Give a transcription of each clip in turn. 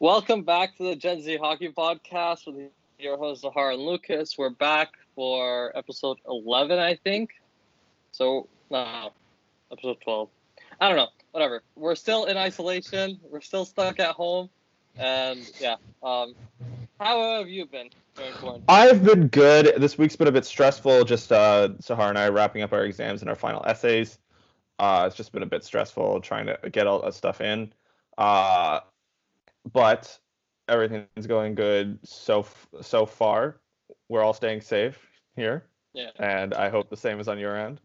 Welcome back to the Gen Z Hockey Podcast with your host Zahar and Lucas. We're back for episode 11, I think. So, no, episode 12. I don't know. Whatever. We're still in isolation. We're still stuck at home. And yeah, um, how have you been? I've been good. This week's been a bit stressful. Just uh, Sahar and I wrapping up our exams and our final essays. Uh, it's just been a bit stressful trying to get all that stuff in. Uh, but everything's going good so so far. We're all staying safe here. Yeah. And I hope the same is on your end.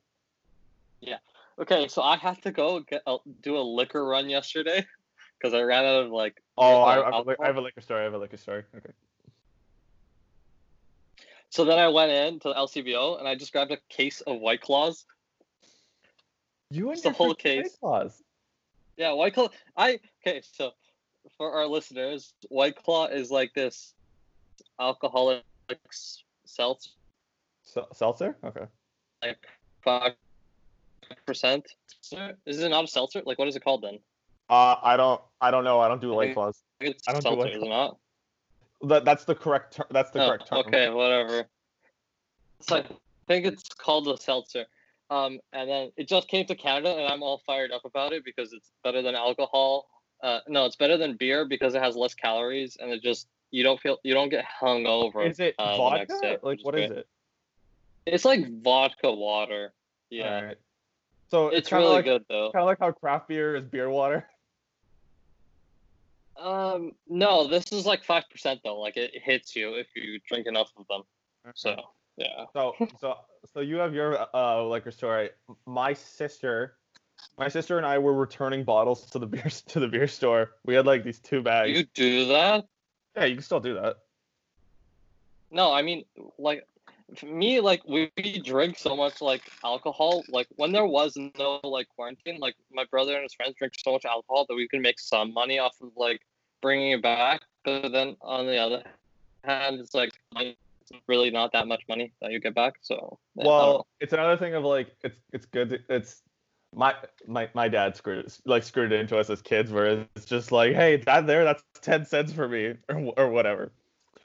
Yeah. Okay, so I had to go get a, do a liquor run yesterday because I ran out of like. Oh, I, I, have a, have a liquor story. I have a liquor story. Okay. So then I went in to the LCBO and I just grabbed a case of White Claws. You and the whole case. White Claws. Yeah, White Claw. I okay. So for our listeners, White Claw is like this alcoholic seltzer, Se- Seltzer. Okay. like five percent. Is it not a seltzer? Like what is it called then? Uh, I don't. I don't know. I don't do White Claws. It's I don't do seltzer, White is it not? That that's the correct. Ter- that's the Oh, correct term. okay, whatever. So I think it's called a seltzer. Um, and then it just came to Canada, and I'm all fired up about it because it's better than alcohol. Uh, no, it's better than beer because it has less calories, and it just you don't feel you don't get hungover. Is it uh, vodka? Like what is it? It's like vodka water. Yeah. So it's, it's really like good though. kind of like how craft beer is beer water. Um, no, this is like five percent though. Like it hits you if you drink enough of them. So yeah. So so so you have your uh liquor story. My sister, my sister and I were returning bottles to the beer to the beer store. We had like these two bags. You do that? yeah, you can still do that. No, I mean, like, me, like, we, drink so much, like, alcohol. Like, when there was no, like, quarantine, like, my brother and his friends drink so much alcohol that we could make some money off of, like, bringing it back. But then, on the other hand, it's, like, it's really not that much money that you get back. So, yeah, I don't know. Well, it's another thing of like it's it's good. To, it's my my my dad screwed like screwed it into us as kids, where it's just like, hey, that there, that's ten cents for me or or whatever.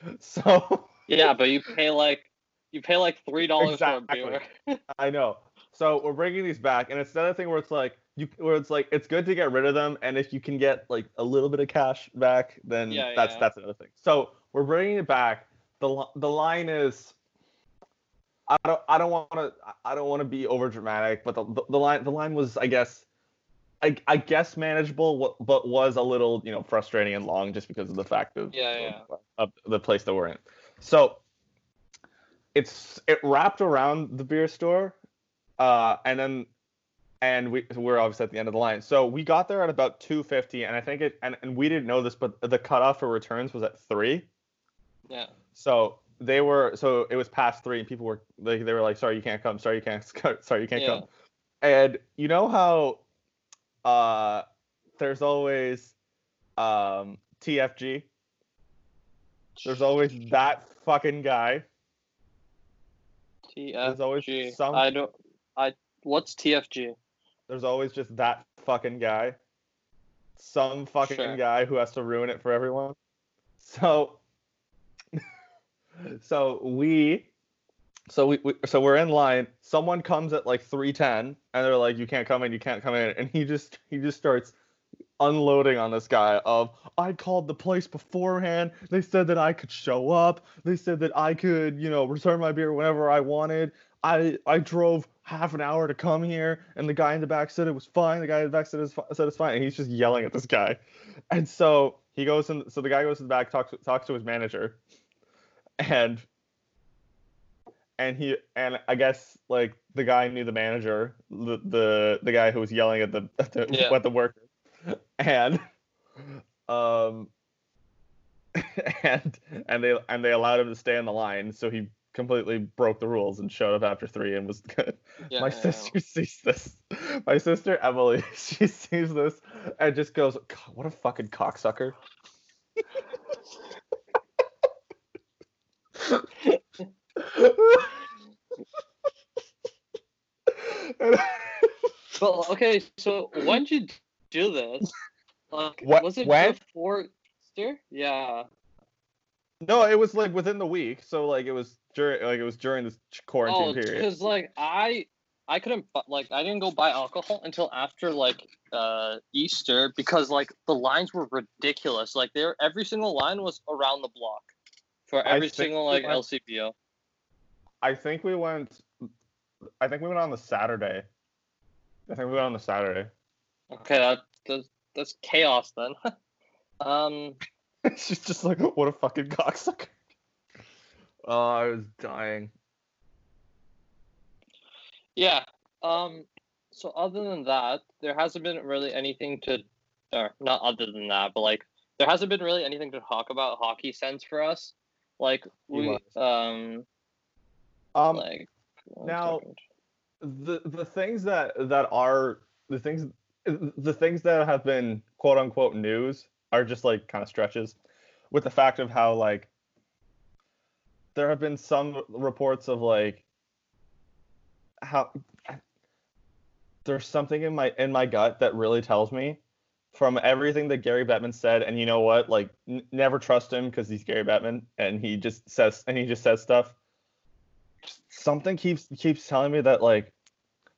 So yeah, but you pay, like, you pay, like, $3 Exactly. for a beer. I know. So we're bringing these back, and it's another thing where it's like you, where it's like it's good to get rid of them, and if you can get like a little bit of cash back, then Yeah, that's yeah. that's another thing. So we're bringing it back. the The line is, I don't I don't want to I don't want to be over dramatic, but the, the the line the line was I guess. I, I guess manageable, but was a little, you know, frustrating and long just because of the fact of, Yeah, of, of the place that we're in. So it's it wrapped around the beer store, uh, and then and we we're obviously at the end of the line. So we got there at about two fifty, and I think it and, and we didn't know this, but the cutoff for returns was at three. Yeah. So they were so it was past three, and people were like they were like, sorry you can't come, sorry you can't, sorry you can't Yeah. come. And you know how uh there's always um TFG. There's always that fucking guy. There's always TFG. some- I don't, I, what's TFG? There's always just that fucking guy. Some fucking Sure. guy who has to ruin it for everyone. So so we so we, we so we're in line. Someone comes at like 310 and they're like you can't come in, you can't come in and he just he just starts unloading on this guy of I called the place beforehand. They said that I could show up. They said that I could, you know, return my beer whenever I wanted. I I drove half an hour to come here, and the guy in the back said it was fine. The guy in the back said it's, said it's fine, and he's just yelling at this guy. And so he goes in. So the guy goes to the back, talks talks to his manager, and and he and I guess like the guy knew the manager, the the, the guy who was yelling at the at the, Yeah. at the worker, and um and and they and they allowed him to stay on the line, so he completely broke the rules and showed up after three and was good. Yeah, my yeah, yeah. sister sees this. My sister Emily, she sees this and just goes, "What a fucking cocksucker!" Well, okay, so when did you do this? Like, What- was it when? before after. Yeah. No, it was like within the week, so like it was during like it was during this quarantine Oh, period. because like I I couldn't like I didn't go buy alcohol until after like uh Easter because like the lines were ridiculous. Like there every single line was around the block for every think single we like went- LCBO. I think we went. I think we went on the Saturday. I think we went on the Saturday. Okay, that that's, that's chaos then. um She's just like, what a fucking cocksucker. Oh, I was dying. yeah. Um so other than that, there hasn't been really anything to or not other than that, but like there hasn't been really anything to talk about hockey sense for us. Like we was. um Um, like now- the the things that that are the things the things that have been quote unquote news are just like kind of stretches with the fact of how like there have been some reports of like how there's something in my in my gut that really tells me from everything that Gary Bettman said and you know what like n- never trust him because he's Gary Bettman and he just says and he just says stuff something keeps keeps telling me that like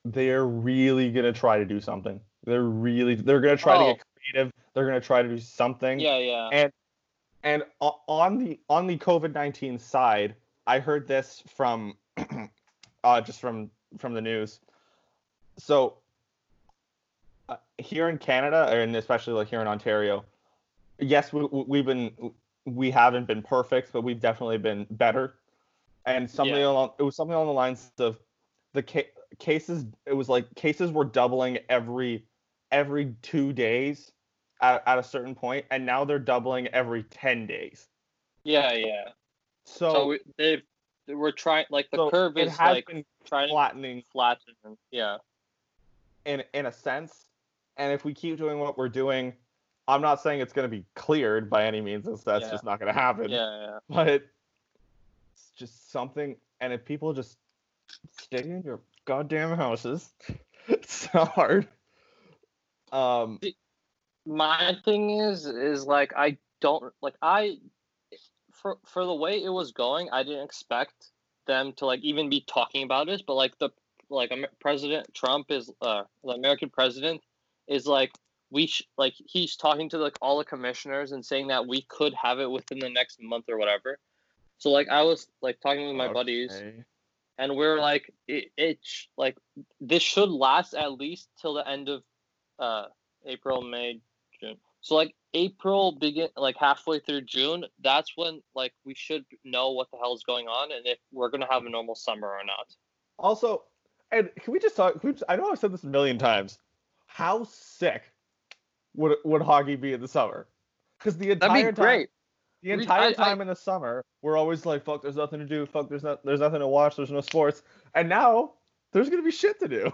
they're really gonna try to do something. They're really they're gonna try to Oh. get creative. They're gonna try to do something. Yeah, yeah. And and on the on the COVID nineteen side, I heard this from uh just from from the news. So uh, here in Canada, and especially like here in Ontario, yes, we, we- we've been we haven't been perfect, but we've definitely been better. And something Yeah. along it was something along the lines of the ca- cases. It was like cases were doubling every every two days at, at a certain point, and now they're doubling every ten days. Yeah, yeah. So, So we, they we're trying like the so curve it is has like been trying to flattening. Yeah. in in a sense. And if we keep doing what we're doing, I'm not saying it's going to be cleared by any means. That's, that's Yeah. just not going to happen. Yeah, yeah. But it's just something. And if people just stay in your goddamn houses, it's so hard. Um, My thing is is like I don't like I for for the way it was going, I didn't expect them to like even be talking about this, but like the like President Trump is uh the American president is like we sh- like he's talking to like all the commissioners and saying that we could have it within the next month or whatever. So like I was like talking with my buddies and we're like it, it sh- like this should last at least till the end of uh april may june so like april begin like halfway through june that's when like we should know what the hell is going on and if we're gonna have a normal summer or not Also, and can we just talk? Can we just, I know I've said this a million times. How sick would would hockey be in the summer? Because the entire that'd be time, great the entire I- I- time in the summer, we're always like, "Fuck, there's nothing to do. Fuck, there's not, there's nothing to watch. There's no sports." And now there's gonna be shit to do.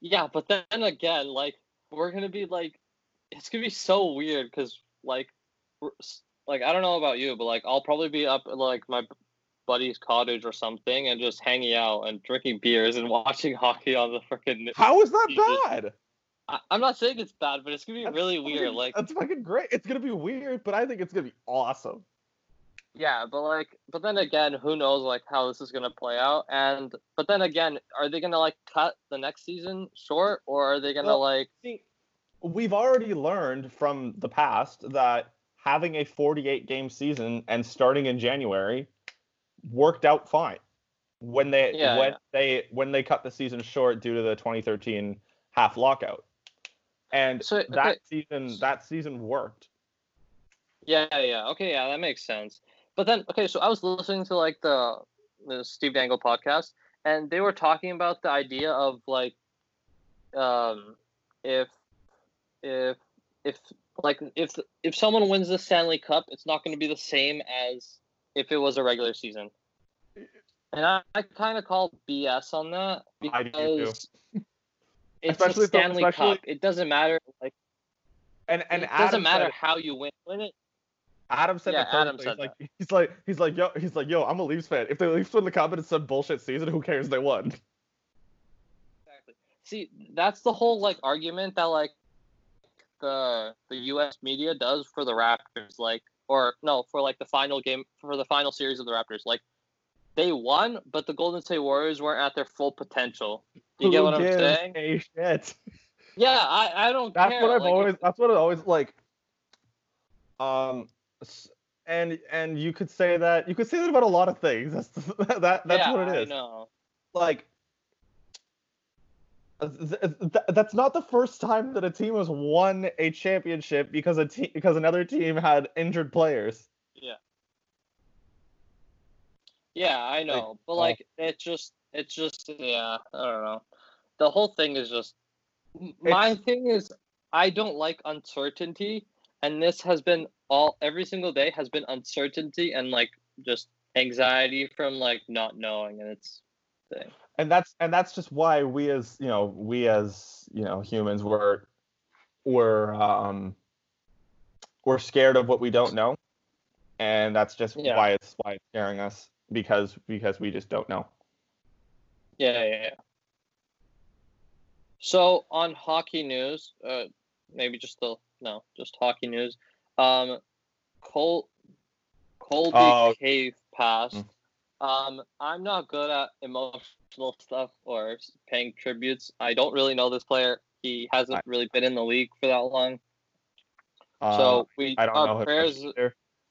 yeah but then again like we're gonna be like it's gonna be so weird because like like i don't know about you but like i'll probably be up at like my buddy's cottage or something and just hanging out and drinking beers and watching hockey on the freaking How is that bad? I, I'm not saying it's bad, but it's gonna be That's really weird. fucking- Like, that's fucking great. It's gonna be weird, but I think it's gonna be awesome. yeah, but like, but then again, who knows like how this is gonna play out? And but then again, are they gonna like cut the next season short, or are they gonna Well, like? See, we've already learned from the past that having a 48 game season and starting in January worked out fine. When they Yeah, when yeah. they when they cut the season short due to the 2013 half lockout. And So, that okay. season that season worked. Yeah, yeah, okay, yeah, that makes sense. But then, okay, so I was listening to like the the Steve Dangle podcast, and they were talking about the idea of like, um, if if if like if if someone wins the Stanley Cup, it's not going to be the same as if it was a regular season. And I, I kind of call BS on that I do too. because it's Especially the- Stanley especially- Cup. It doesn't matter. Like And and it Adam doesn't matter said- how you win. Win it. Adam said Yeah, it Adam said he's like, he's like he's like yo he's like yo I'm a Leafs fan. If the Leafs win the cup and it's some bullshit season, who cares? They won. Exactly. See, that's the whole like argument that like the the U.S. media does for the Raptors, like, or no, for like the final game for the final series of the Raptors, like, they won, but the Golden State Warriors weren't at their full potential. You get what I'm saying? a shit. Yeah, I, I don't care. That's care. what I've like, always. That's what I always like. Um, and and you could say that you could say that about a lot of things. That's that that's yeah, what it I know. Like. th- th- that's not the first time that a team has won a championship because a team because another team had injured players. Yeah, Yeah, I know, but oh. like it just it's just yeah, I don't know. The whole thing is just my It's- thing is I don't like uncertainty and this has been all every single day has been uncertainty and like just anxiety from like not knowing and it's thing. and that's and that's just why we as you know we as you know humans were we're um we're scared of what we don't know and that's just Yeah. why it's why it's scaring us because because we just don't know Yeah, yeah, yeah. So on hockey news, uh, maybe just the no, just hockey news. Um, Col Colby Oh. Cave passed. Mm. Um, I'm not good at emotional stuff or paying tributes. I don't really know this player. He hasn't really been in the league for that long. Uh, so we i don't our know prayers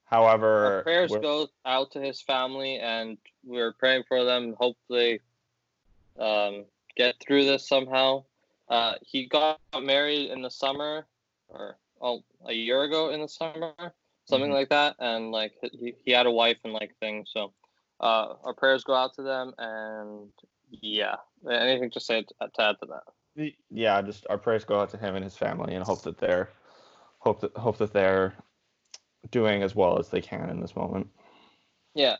however our prayers go out to his family, and we're praying for them. Hope they um, get through this somehow. Uh, he got married in the summer, or oh, a year ago in the summer, something Mhm. like that, and like he, he had a wife and like things. So uh, our prayers go out to them, and yeah, anything to say to, to add to that? yeah just our prayers go out to him and his family and hope that they're hope that hope that they're doing as well as they can in this moment Yeah.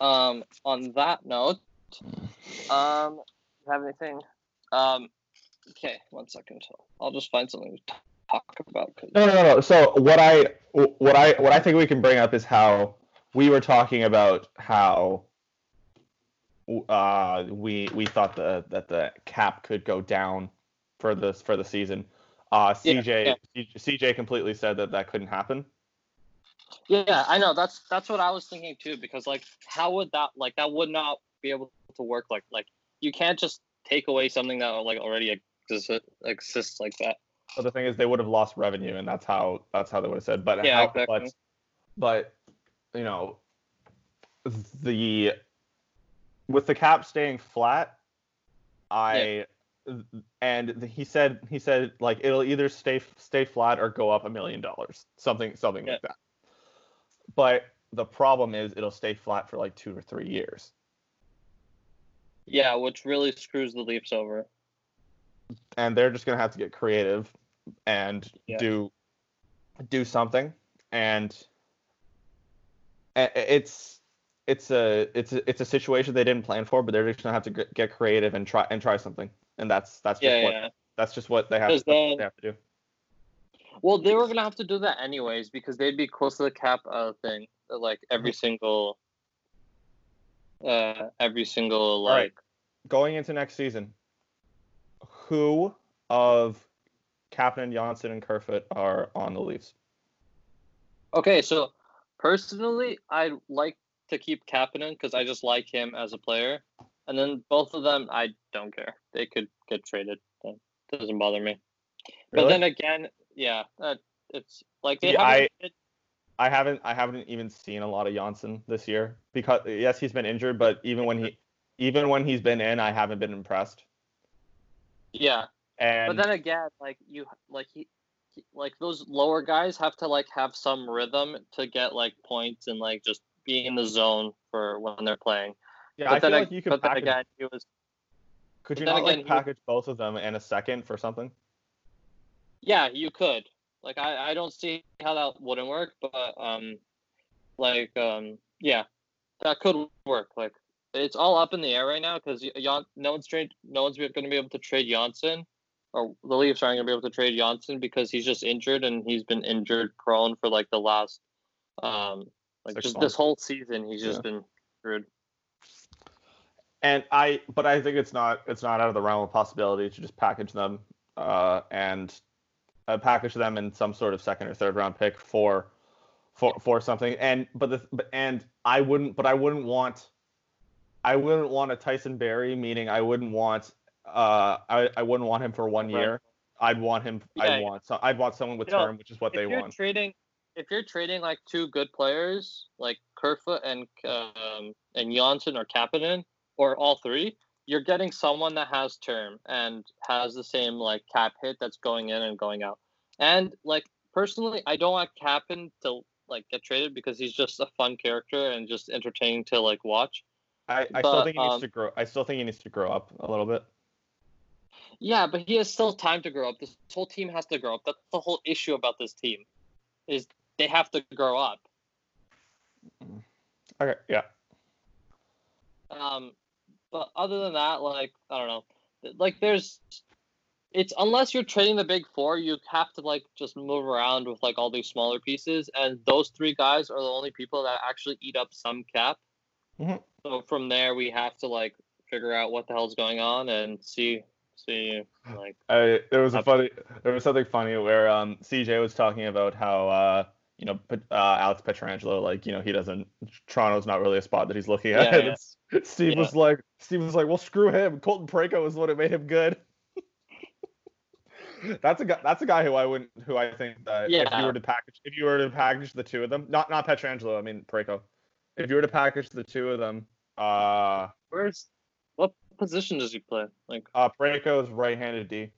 Um, on that note, um, you have anything? Um, okay, one second. I'll just find something to talk about. 'cause- No, no, no, no. So what I what I what I think we can bring up is how we were talking about how uh we we thought the that the cap could go down for this for the season. Uh Yeah, CJ yeah. CJ completely said that that couldn't happen. Yeah, I know. That's that's what I was thinking too. Because like, how would that like that would not be able to work? Like like you can't just take away something that like already exists exists like that. But the thing is, they would have lost revenue, and that's how that's how they would have said. But Yeah, how, exactly. but but you know the with the cap staying flat, I and he said he said like it'll either stay stay flat or go up a million dollars, something something Yeah. like that. But the problem is it'll stay flat for like two or three years. Yeah, which really screws the Leafs over. and they're just gonna have to get creative and Yeah. do do something and it's it's a it's a, it's a situation they didn't plan for but they're just gonna have to get creative and try and try something and that's that's just Yeah, what yeah. that's just what they have, Because that's what then- they have to do Well, they were gonna have to do that anyways because they'd be close to the cap uh, thing, like every Mm-hmm. single, uh, every single right. like. going into next season who of Kapanen, Johnsson, and Kerfoot are on the Leafs Okay, so personally, I like to keep Kapanen because I just like him as a player, and then both of them, I don't care. They could get traded. That doesn't bother me. But then again, yeah, that it's like they See, I- haven't. it- I haven't I haven't even seen a lot of Johnsson this year because yes he's been injured but even when he even when he's been in I haven't been impressed yeah, and but then again, like you, like he, like those lower guys have to like have some rhythm to get like points and like just be in the zone for when they're playing. yeah but I feel then, like you could package, again, he was could you not again, like was- package both of them in a second for something Yeah, you could. Like I, I don't see how that wouldn't work, but um like um yeah, that could work. Like it's all up in the air right now because no one's trade, no one's going to be able to trade Johnsson, or the Leafs aren't going to be able to trade Johnsson because he's just injured and he's been injured prone for like the last um like Six just months. this whole season he's just Yeah. been screwed. and I, but I think it's not it's not out of the realm of possibility to just package them uh, and uh, package them in some sort of second or third round pick for for for something. And but the but, and I wouldn't, but I wouldn't want I wouldn't want a Tyson Barrie, meaning I wouldn't want uh I, I wouldn't want him for one Right. year. I'd want him. Yeah, I'd want so I'd want someone with You know, term, which is what if they you're want. trading, if you're trading like two good players, like Kerfoot and um, and Johnsson or Kapanen, or all three, you're getting someone that has term and has the same like cap hit that's going in and going out. And like personally, I don't want Kapanen to like get traded because he's just a fun character and just entertaining to like watch. I, I still think he needs um, to grow. I still think he needs to grow up a little bit. Yeah, but he has still time to grow up. This whole team has to grow up. That's the whole issue about this team, is they have to grow up. Okay, yeah. Um, but other than that, like I don't know, like there's, it's unless you're trading the big four, you have to like just move around with like all these smaller pieces, and those three guys are the only people that actually eat up some cap. Mhm. So from there, we have to like figure out what the hell's going on and see see like I, there was a funny there was something funny where um CJ was talking about how uh you know uh, Alex Pietrangelo like you know he doesn't Toronto's not really a spot that he's looking at. Yeah, yeah. Steve Yeah. was like Steve was like well screw him Colton Parayko is what it made him good. that's a guy that's a guy who I wouldn't who I think that if you were to package if you were to package the two of them not not Pietrangelo I mean Parayko if you were to package the two of them uh where's what position does he play? Like Uh, is right-handed D.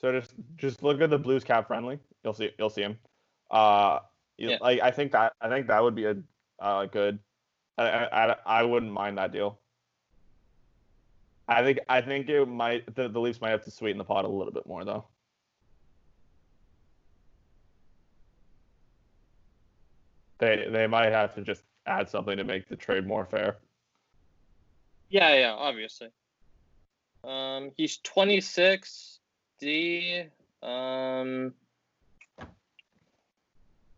So just just look at the Blues cap friendly. You'll see you'll see him. Uh, you- Yeah. like I think that I think that would be a uh good. I, I I- I wouldn't mind that deal. I think I think it might the, the Leafs might have to sweeten the pot a little bit more though. They they might have to just add something to make the trade more fair. Yeah, yeah, obviously. Um, he's 26. D. Um,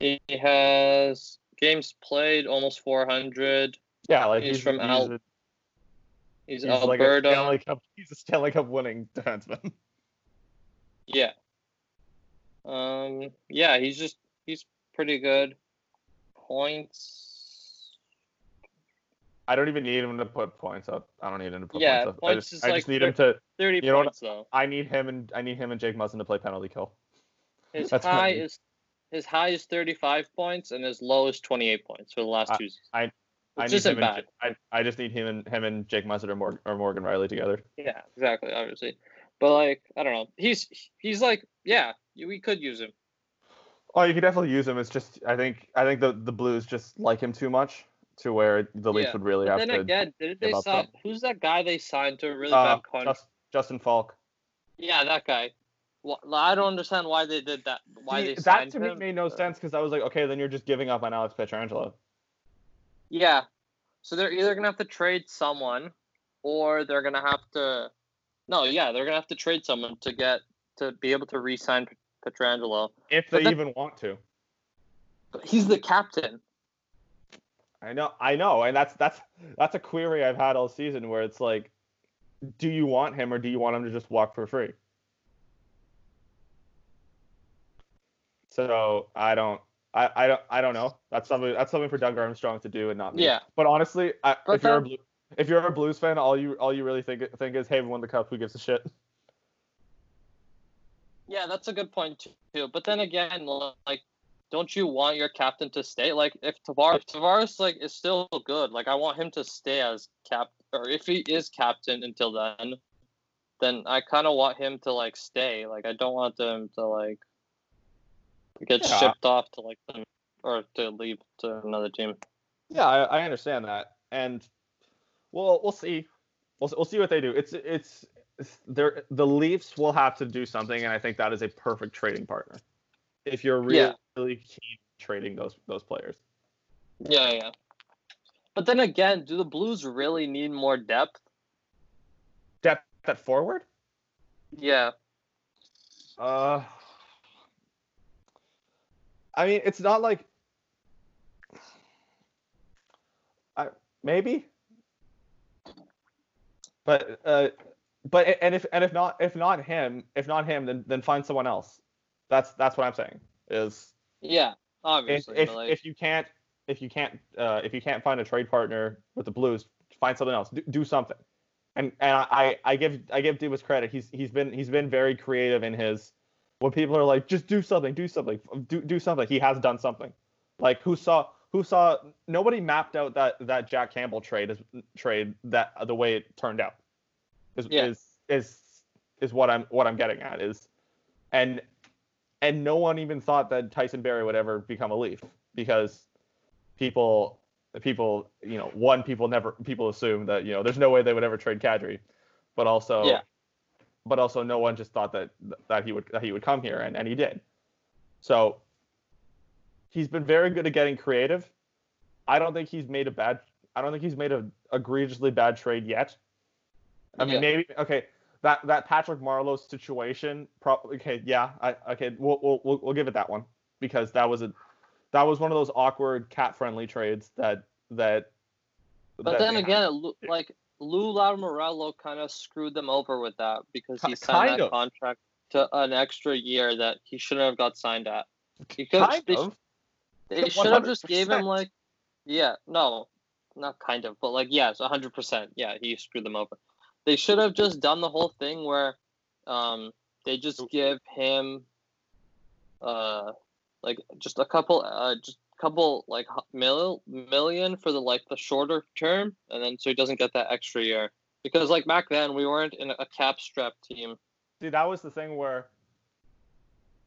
he has games played almost 400. Yeah, like He's he's, from he's Al- a- He's, He's like a Alberta. Stanley Cup. He's a Stanley Cup winning defenseman. yeah. Um, yeah, he's just he's pretty good. Points. I don't even need him to put points up. I don't need him to put Yeah, points up. I points just, is I like just need him to. 30 You know what- points though. I need him and I need him and Jake Muzzin to play penalty kill. His that's high is his high is 35 points and his low is 28 points for the last I- two seasons. I Which need isn't him and I, I just need him and him and Jake Muzzin or, Morgan, or Morgan Rielly together. Yeah, exactly. Obviously, but like I don't know. He's he's like yeah, we could use him. Oh, you could definitely use him. It's just I think I think the the Blues just like him too much to where the Leafs Yeah, would really But have then to. again, did they sign? Who's that guy they signed to a really uh, bad contract? Just, Justin Faulk. Yeah, that guy. I don't understand why they did that. Why See, they that to me made no sense because I was like, okay, then you're just giving up on Alex Pietrangelo. Yeah, so they're either gonna have to trade someone, or they're gonna have to. No, yeah, they're gonna have to trade someone to get to be able to re-sign Pietrangelo. If they even want to. But he's the captain. I know, I know, and that's that's that's a query I've had all season where it's like, do you want him or do you want him to just walk for free? So I don't, I, I don't, I don't know. That's something that's something for Doug Armstrong to do and not me. Yeah. But honestly, I, But if you're a Blue, if you're a Blues fan, all you all you really think think is, hey, we won the cup. Who gives a shit? Yeah, that's a good point too. But then again, like, don't you want your captain to stay? Like, if Tavares, if Tavares like is still good, like I want him to stay as cap, or if he is captain until then, then I kind of want him to like stay. Like, I don't want them to like get Yeah. shipped off to like them or to leave to another team. Yeah, I, I understand that, and we'll we'll see, we'll we'll see what they do. It's it's, it's they're, the Leafs will have to do something, and I think that is a perfect trading partner. If you're really, Yeah. really keen trading those those players, Yeah, yeah. But then again, do the Blues really need more depth? depth at forward. Yeah. Uh, I mean, it's not like I maybe But uh, but and if and if not if not him if not him then then find someone else. That's that's what I'm saying. Is Yeah, if obviously. if, but, like, if you can't if you can't uh, if you can't find a trade partner with the Blues, find something else. Do, do something. And and I, I give I give Dubas credit. He's he's been he's been very creative in his when people are like just do something, do something, do do something. He has done something. Like who saw who saw nobody mapped out that that Jack Campbell trade is trade that the way it turned out. Is Yeah. is is is what I'm what I'm getting at is and and no one even thought that Tyson Barrie would ever become a Leaf because people people you know one people never people assume that you know there's no way they would ever trade Kadri, but also Yeah. But also no one just thought that that he would that he would come here and, and he did. So he's been very good at getting creative. I don't think he's made a bad I don't think he's made a egregiously bad trade yet. I mean Yeah. maybe okay that that Patrick Marleau situation probably okay yeah I okay we'll, we'll we'll we'll give it that one because that was a that was one of those awkward cat friendly trades that that But that then again, it looked like Lou Lamoriello kind of screwed them over with that because he signed kind that of. contract to an extra year that he shouldn't have got signed at. Could, kind they, of they should have just gave him like, yeah, no, not kind of, but like yes, hundred percent. Yeah, he screwed them over. They should have just done the whole thing where, um, they just give him, uh, like just a couple, uh, just couple like mil million for the like the shorter term, and then so he doesn't get that extra year. Because like back then we weren't in a cap strap team. See, that was the thing where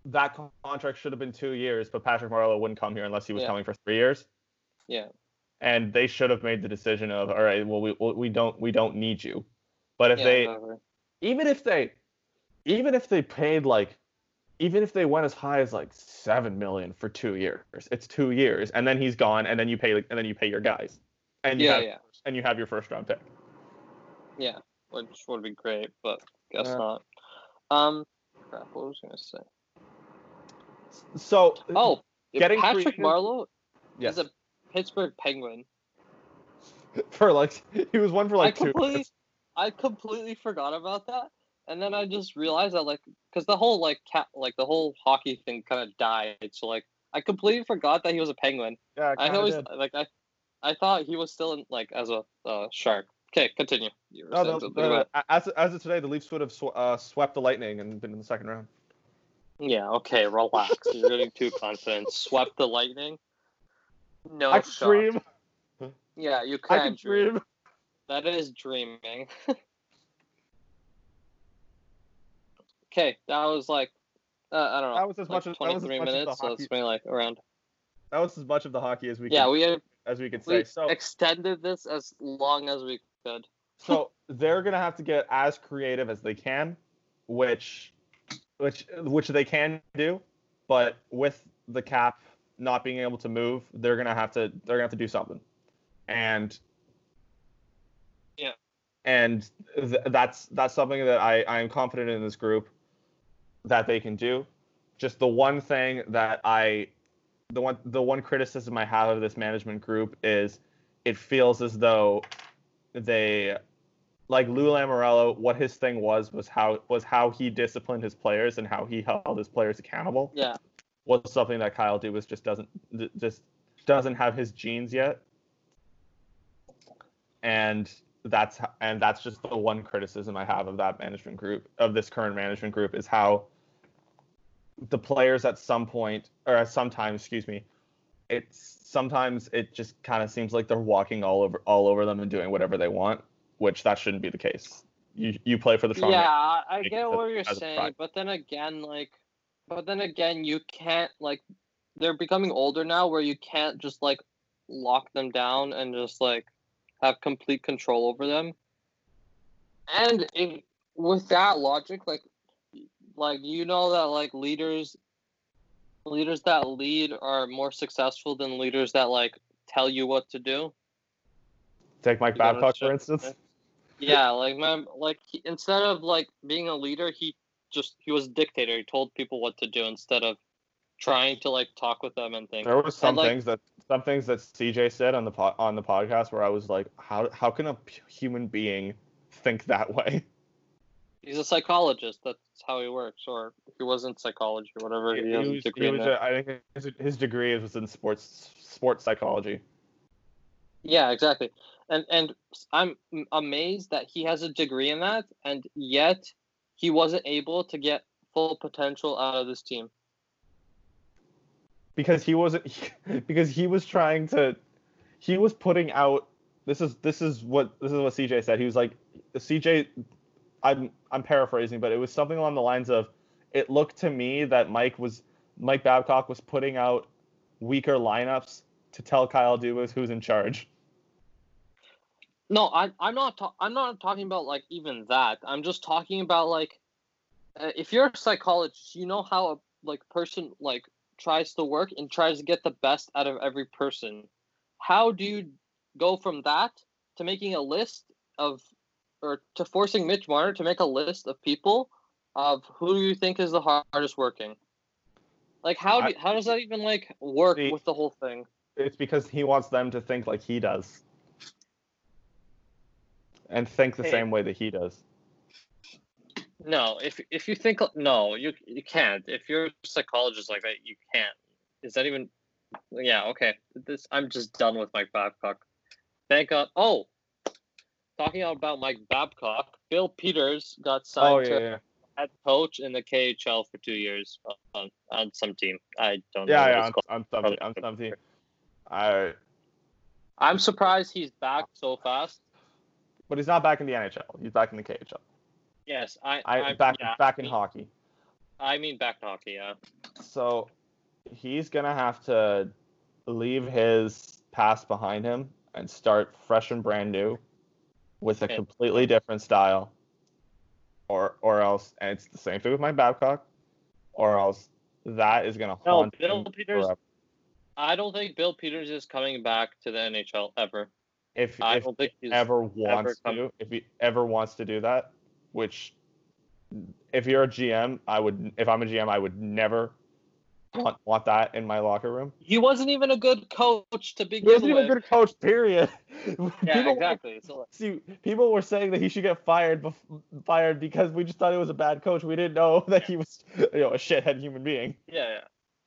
that contract should have been two years, but Patrick Marleau wouldn't come here unless he was Yeah. coming for three years. Yeah. And they should have made the decision of, all right, well, we we don't we don't need you. But if yeah, they even if they even if they paid like even if they went as high as like seven million for two years, it's two years, and then he's gone, and then you pay and then you pay your guys, and you yeah, have yeah, and you have your first round pick. yeah, which would be great, but guess Yeah. not. Um, crap, what was I gonna say? So Oh, Getting Patrick creative- Marleau yes, is a Pittsburgh Penguin. for like he was one for like I two. minutes. I completely forgot about that, and then I just realized that like, because the whole like cat, like the whole hockey thing kind of died. So like, I completely forgot that he was a Penguin. Yeah, I always did. like I, I thought he was still in like as a uh, shark. Okay, continue. No, the, the, as as of today, the Leafs would have sw- uh, swept the Lightning and been in the second round. Yeah, okay, relax. You're getting too confident. Swept the lightning. No I dream. Yeah, you can, I can, can dream. dream. That is dreaming. okay, that was like uh, I don't know. That was as like much as- that was as 23 much as the minutes, so it's been like around. That was as much of the hockey as we Yeah, could, we as we could we say. So extended this as long as we could. so they're gonna have to get as creative as they can, which which which they can do, but with the cap not being able to move, they're gonna have to they're gonna have to do something, and Yeah. and th- that's that's something that I I am confident in this group that they can do. Just the one thing that I the one the one criticism I have of this management group is it feels as though they like Lou Lamoriello, what his thing was was how was how he disciplined his players and how he held his players accountable. Yeah, was something that Kyle Dubas just doesn't just doesn't have his genes yet, and that's and that's just the one criticism I have of that management group of this current management group is how the players at some point or at some time, excuse me, it's sometimes it just kind of seems like they're walking all over all over them and doing whatever they want, which that shouldn't be the case. You you play for the Toronto yeah, I get what you're saying, but then again, like, but then again, you can't like, they're becoming older now, where you can't just like lock them down and just like have complete control over them. And with that logic, like, like you know that like leaders, leaders that lead are more successful than leaders that like tell you what to do. Take Mike You Babcock for instance. Yeah, like my like he, instead of like being a leader, he just he was a dictator. He told people what to do instead of trying to like talk with them and things. There were some like- things that some things that CJ said on the po- on the podcast where I was like, how how can a p- human being think that way. He's a psychologist. That's how he works. Or he wasn't psychology or whatever, he, He has a degree he was a- I think his, his degree was in sports sports psychology. Yeah, exactly. And and I'm amazed that he has a degree in that, and yet he wasn't able to get full potential out of this team. Because he wasn't because he was trying to he was putting out this is this is what this is what CJ said. He was like CJ I'm I'm paraphrasing, but it was something along the lines of it looked to me that Mike was Mike Babcock was putting out weaker lineups to tell Kyle Dubas who's in charge. No, I I'm not ta- I'm not talking about like even that. I'm just talking about like uh, if you're a psychologist, you know how a like person like tries to work and tries to get the best out of every person. How do you go from that to making a list of or to forcing Mitch Marner to make a list of people of who you think is the hardest working? Like how do how does that even like work See- with the whole thing? It's because he wants them to think like he does. And think the Hey. same way that he does. No, if if you think no, you you can't. If you're a psychologist like that, you can't. Is that even? Yeah, okay. This I'm just done with Mike Babcock. Thank God. Oh, talking about Mike Babcock, Bill Peters got signed Oh yeah, to yeah. head coach in the KHL for two years on, on some team. I don't know. Yeah, what yeah, called. I'm something. I'm something. I I'm surprised he's back so fast. but he's not back in the NHL. He's back in the KHL. Yes, I. I I'm- back yeah, back in I mean- hockey. I mean back to hockey. Yeah. So he's gonna have to leave his past behind him and start fresh and brand new with a completely different style. Or or else and it's the same thing with my Babcock. Or else that is gonna No, haunt Bill him Peters- forever. I don't think Bill Peters is coming back to the NHL ever. If I if don't think he's ever wants come- to, if he ever wants to do that, which if you're a GM, I would if I'm a GM, I would never want, want that in my locker room. He wasn't even a good coach to begin with. He wasn't even a good coach, period. Yeah, people, exactly. So, See, people were saying that he should get fired, bef- fired because we just thought he was a bad coach. We didn't know that he was, you know, a shithead human being. yeah, yeah.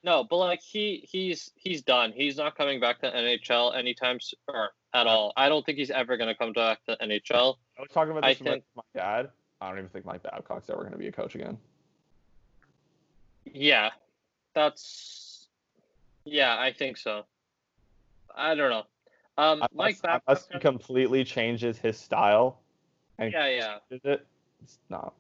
No, but like he he's he's done. He's not coming back to NHL anytime soon or at all. I don't think he's ever gonna come back to NHL. I was talking about I this with think- my dad. I don't even think Mike Babcock's ever going to be a coach again. Yeah, that's yeah, I think so. I don't know. Um, Mike Babcock. unless he completely changes his style and Yeah, yeah. it, it's not.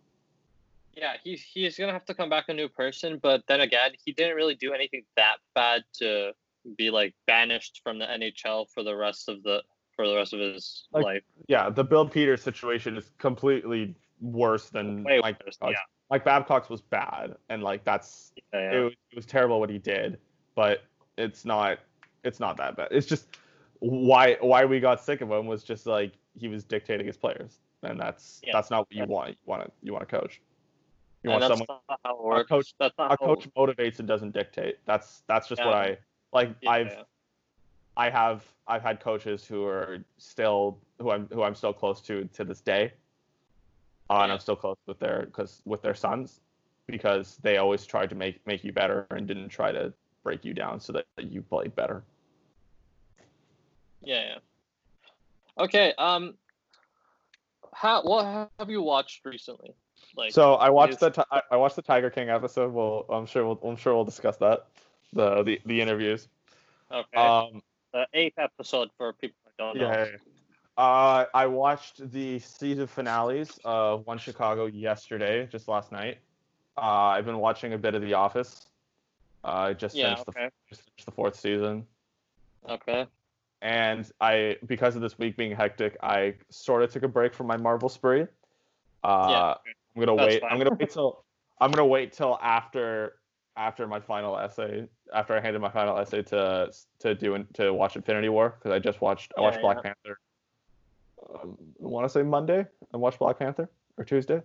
Yeah, he's he's gonna have to come back a new person, but then again, he didn't really do anything that bad to be like banished from the NHL for the rest of the for the rest of his Like, life. Yeah, the Bill Peters situation is completely worse than Mike worse, Babcock's. Mike Babcock's was bad, and like that's Yeah, it, was, it was terrible what he did, but it's not it's not that bad. It's just why why we got sick of him was just like he was dictating his players, and that's Yeah, that's not what you want. You want to you want a coach. You want someone not how it a coach- that's not a coach motivates and doesn't dictate. That's that's just what I like. Yeah, I've yeah. I have I've had coaches who are still who I'm who I'm still close to to this day, uh, and I'm still close with their because with their sons because they always tried to make make you better and didn't try to break you down so that you played better. Yeah, yeah. Okay. Um. How what have you watched recently? Like So I watched the Ti- I watched the Tiger King episode. Well, I'm sure we'll I'm sure we'll discuss that the the, the interviews. okay, Um, the eighth episode for people that don't know. Yeah. Uh, I watched the season finales of One Chicago yesterday, just last night. Uh, I've been watching a bit of The Office. Uh, I just Yeah, finished, okay. the, just finished the fourth season, Okay. and I because of this week being hectic, I sort of took a break from my Marvel spree. Uh, Yeah, I'm gonna That's wait. fine. I'm gonna wait till I'm gonna wait till after after my final essay after I handed my final essay to to do in- to watch Infinity War because I just watched I Yeah, watched Black yeah. Panther. Um, I want to say Monday. and watch Black Panther or Tuesday.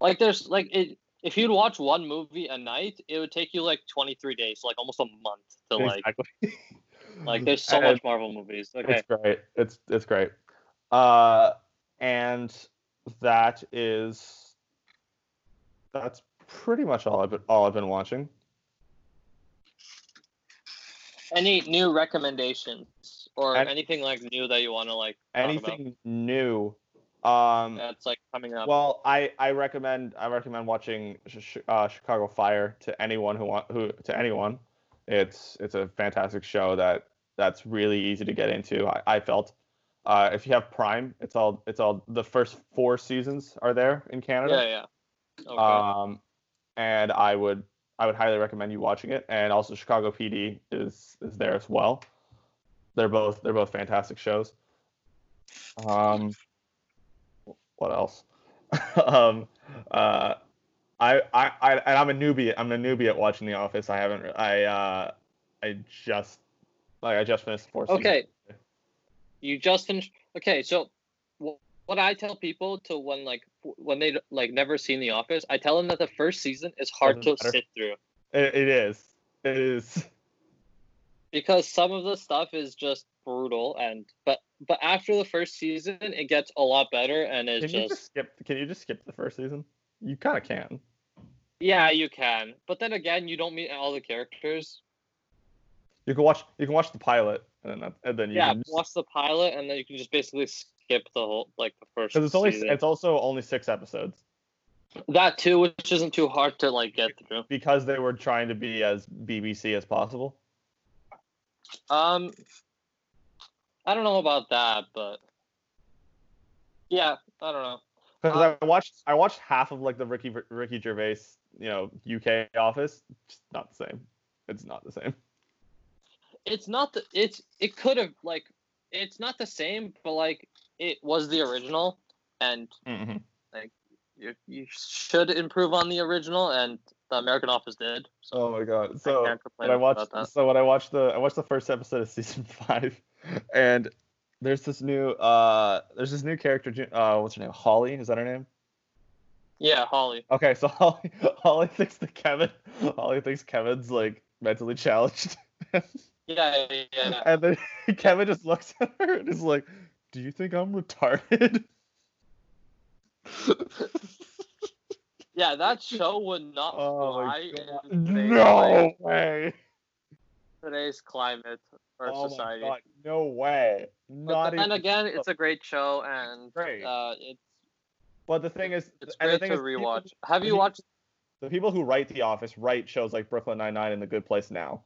Like there's like it. If you'd watch one movie a night, it would take you like 23 days, like almost a month to like. Exactly. Like there's so And much Marvel movies. Okay. It's great. It's it's great. Uh, and that is that's pretty much all I've been all I've been watching. Any new recommendations or An- anything like new that you want to like talk about Anything new? Um, that's like coming up? well, I I recommend I recommend watching uh, Chicago Fire to anyone who want who to anyone. It's it's a fantastic show that that's really easy to get into. I, I felt. Uh, if you have Prime, it's all it's all the first four seasons are there in Canada. yeah, yeah. Okay. Um, and I would I would highly recommend you watching it. And also Chicago PD is is there as well. They're both they're both fantastic shows. Um, what else? um, uh, I, I I and I'm a newbie. I'm a newbie at watching The Office. I haven't. I uh, I just like I just finished the fourth season. Okay. You just finished. Okay, so what I tell people to when like when they like never seen The Office, I tell them that the first season is hard to Doesn't matter. sit through It, it is. It is. Because some of the stuff is just brutal and but but after the first season it gets a lot better and it's Can you just just skip? Can you just skip the first season? You kind of can. yeah you can but then again you don't meet all the characters You can watch. You can watch the pilot, and then and then you yeah can just- watch the pilot and then you can just basically skip the whole like the first Because it's only season. it's also only six episodes that too which isn't too hard to like get through because they were trying to be as BBC as possible. Um, I don't know about that, but yeah, I don't know. Because Um, I watched I watched half of like the Ricky Ricky Gervais you know UK Office. It's not the same. It's not the same. It's not the it's it could have like it's not the same, but like it was the original, and Mm-hmm. you you should improve on the original, and the American Office did. So Oh my god! So when I watched so when I watched the I watched the first episode of season five, and there's this new uh there's this new character uh what's her name Holly is that her name? Yeah, Holly. Okay, so Holly Holly thinks that Kevin Holly thinks Kevin's like mentally challenged. Yeah, yeah, yeah. And then Kevin just looks at her and is like, "Do you think I'm retarded?" Yeah. That show would not Oh fly in today's, No way! today's climate or Oh my society. god! No way! But Not then even. again, it's a great show, and Great. uh, it's But the thing is, it's and great to is, people- rewatch. Have you watched? the people who write The Office write shows like Brooklyn Nine Nine and The Good Place Now.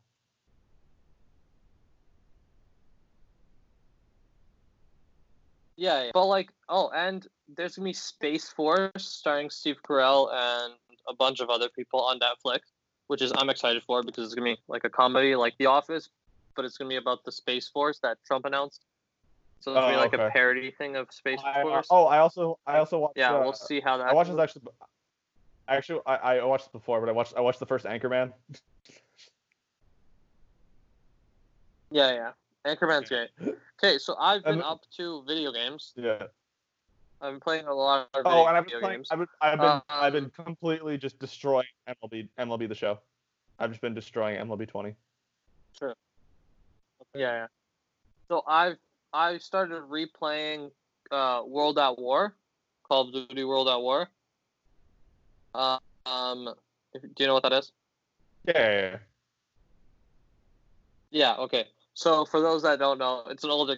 Yeah, yeah, but like, oh, and there's gonna be Space Force starring Steve Carell and a bunch of other people on Netflix, which is I'm excited for because it's gonna be like a comedy like The Office, but it's gonna be about the Space Force that Trump announced. So it's gonna be Oh, like a parody thing of Space I- I- Force. oh, I also I also watched. yeah, uh, we'll see how that. I watched this goes. actually. Actually, I, I watched it before, but I watched I watched the first Anchorman. Yeah, yeah. Anchorman's great. Okay, so I've been And- up to video games. Yeah. I've been playing a lot of video, Oh, and I've been playing, games. I've been I've been I've been Um, completely just destroying MLB MLB the show. I've just been destroying MLB 20. Yeah, yeah. So I've I started replaying uh, World at War, Call of Duty World at War. Uh, um, if, do you know what that is? Yeah, yeah, yeah. Yeah. Okay. So for those that don't know, it's an older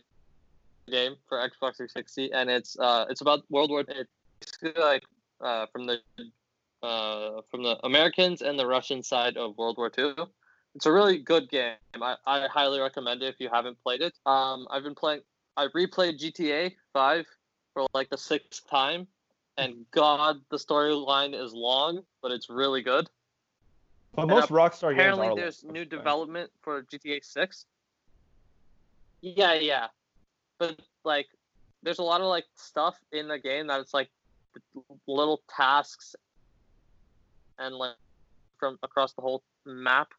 game for Xbox 360, and it's uh it's about World War. It's basically like uh from the uh from the Americans and the Russian side of World War II. It's a really good game. I, I highly recommend it if you haven't played it. Um, I've been playing. I replayed GTA 5 for like the sixth time, and God, the storyline is long, but it's really good. But most Rockstar games Apparently, there's new development for GTA 6. Yeah, yeah, but like, there's a lot of like stuff in the game that it's like little tasks and like from across the whole map.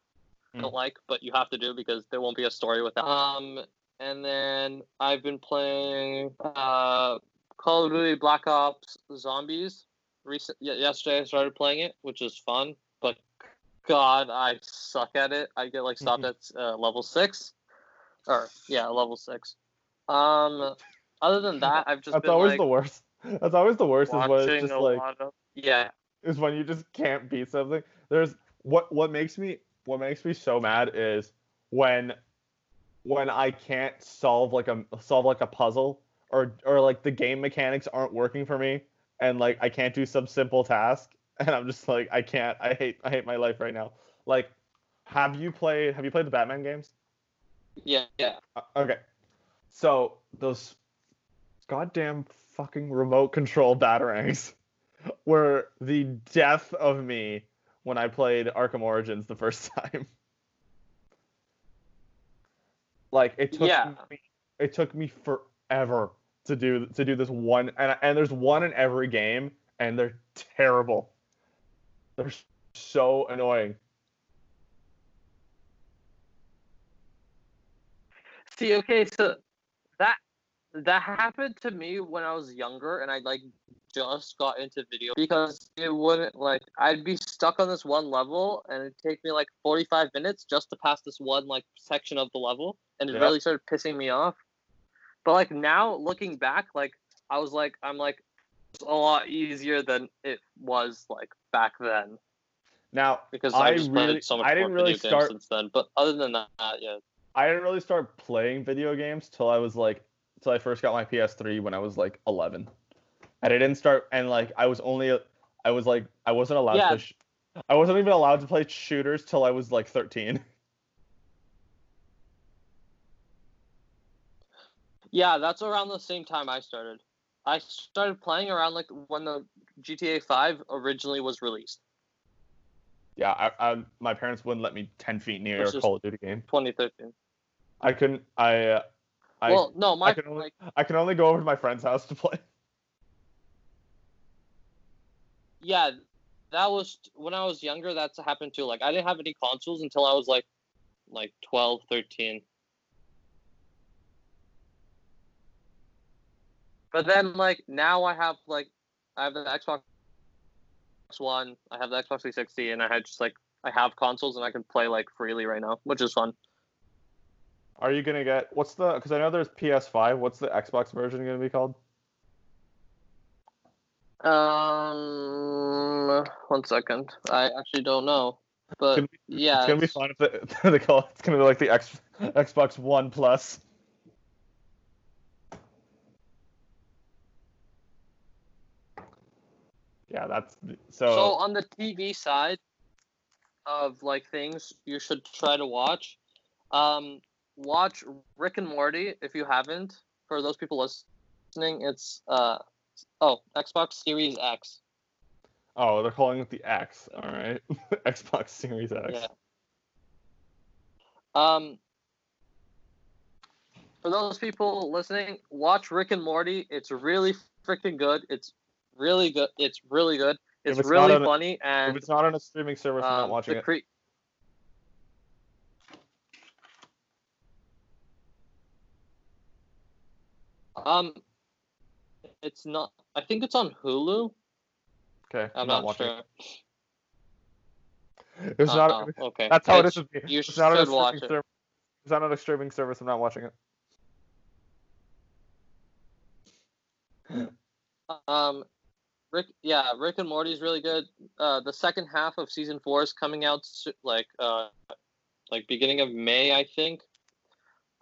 I don't like, but you have to do because there won't be a story with that. Um, and then I've been playing uh, Call of Duty Black Ops Zombies. Recent, yesterday I started playing it, which is fun, but God, I suck at it. I get like stopped at uh, level six, or yeah, level six. Um, other than that, I've just That's always like, the worst. That's always the worst. Is when it's just like of yeah. is when you just can't beat something. There's what what makes me what makes me so mad is when when I can't solve like a solve like a puzzle or or like the game mechanics aren't working for me and like I can't do some simple task and I'm just like I can't I hate I hate my life right now. Like have you played have you played the Batman games? Yeah, yeah. Uh, okay. So those goddamn fucking remote control batarangs were the death of me when I played Arkham Origins the first time. like it took Yeah. me it took me forever to do to do this one and and there's one in every game and they're terrible. They're so annoying. See, okay, so that that happened to me when I was younger and I like just got into video because it wouldn't like I'd be stuck on this one level and it'd take me like 45 minutes just to pass this one like section of the level and it really started pissing me off. But like now looking back like I was like I'm like it's a lot easier than it was like back then Now, because I I really- so much I more didn't really start- since then. But other than that, yeah. I didn't really start playing video games till I was like till I first got my PS3 when I was like 11. And I didn't start and like I was only I was like I wasn't allowed Yeah. to sh- I wasn't even allowed to play shooters till I was like 13. Yeah, that's around the same time I started. I started playing around like when the GTA 5 originally was released, Yeah, I, I my parents wouldn't let me 10 feet near a Call of Duty game. 2013. I couldn't I uh, I well, no, my can only- like I can only go over to my friend's house to play. yeah, that was when I was younger. That's happened too. Like I didn't have any consoles until I was like like 12, 13. But then like now I have like I have the Xbox One, I have the Xbox 360, and I had just like I have consoles and I can play like freely right now, which is fun. Are you going to get what's the cuz I know there's PS5, what's the Xbox version going to be called? Um, one second. I actually don't know, but It's be- yeah, it's gonna be fun if they, they call it, it's gonna be like the X, Xbox One Plus. Yeah, that's so. So on the TV side of like things you should try to watch, um, watch Rick and Morty if you haven't. For those people listening, it's uh, oh Xbox Series X. oh, they're calling it the X. All right, Xbox Series X. Yeah. Um, for those people listening, watch Rick and Morty. It's really freaking good. It's really good. It's really good. It's, it's really on a- funny If it's not on a streaming service, I'm not um, watching the it. cre- Um, it's not. I think it's on Hulu. Okay, I'm not, not, watching sure. it. It's Uh, not. oh, okay. That's how it is It's- with me. You It's not should watch it. service. It's not on a streaming service. I'm not watching it. Um, Rick, yeah, Rick and Morty is really good. Uh, the second half of season four is coming out like uh, like beginning of May, I think.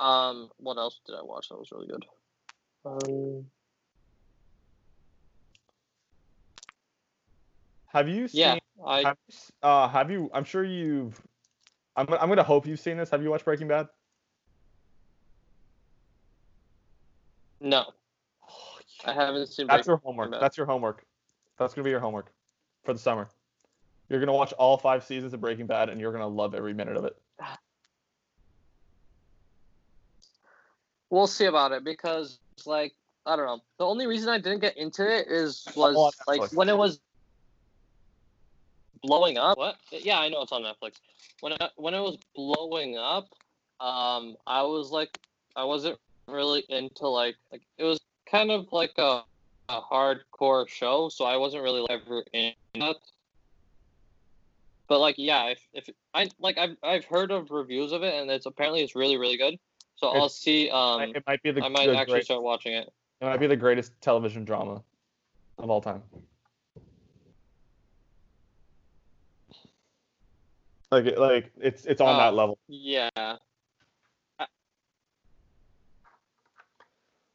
Um, what else did I watch that was really good? Um, Have you seen? yeah, I Have, you uh, have you? I'm sure you've. I'm. I'm gonna hope you've seen this. Have you watched Breaking Bad? no, I haven't seen. That's Breaking your homework. Bad. That's your homework. That's gonna be your homework for the summer. You're gonna watch all five seasons of Breaking Bad, and you're gonna love every minute of it. We'll see about it because like I don't know. The only reason I didn't get into it is was like when it was blowing up. What? Yeah, I know it's on Netflix. When it, when it was blowing up, um, I was like, I wasn't really into like like it was kind of like a, a hardcore show, so I wasn't really ever in that. But like, yeah, if, if I like, I've I've heard of reviews of it, and it's apparently it's really really good. So I'll see. Um, it might be the, I might the actually great- start watching it. it might be the greatest television drama of all time. Like like it's it's on Oh. that level. Yeah. Yeah,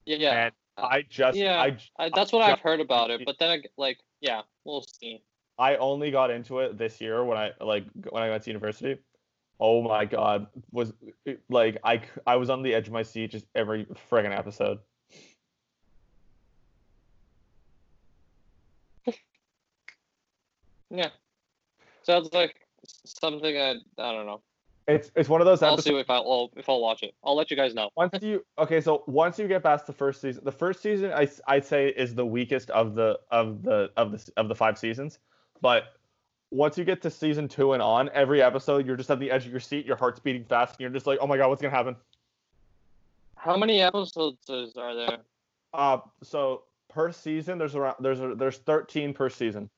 yeah. And I just Yeah. I I, that's what just- I've heard about it, but then like, yeah, we'll see. I only got into it this year when I like when I went to university. Oh my god, was like I I was on the edge of my seat just every friggin' episode. Yeah. Sounds like something I I don't know. It's it's one of those I'll episodes. see if I will if I'll watch it. I'll let you guys know. once you okay, so once you get past the first season, the first season I would say is the weakest of the of the of the of the five seasons, but once you get to season two and on, every episode you're just at the edge of your seat, your heart's beating fast, and you're just like, oh my god, what's gonna happen? How many episodes are there? Uh, so per season there's around there's a, there's 13 per season.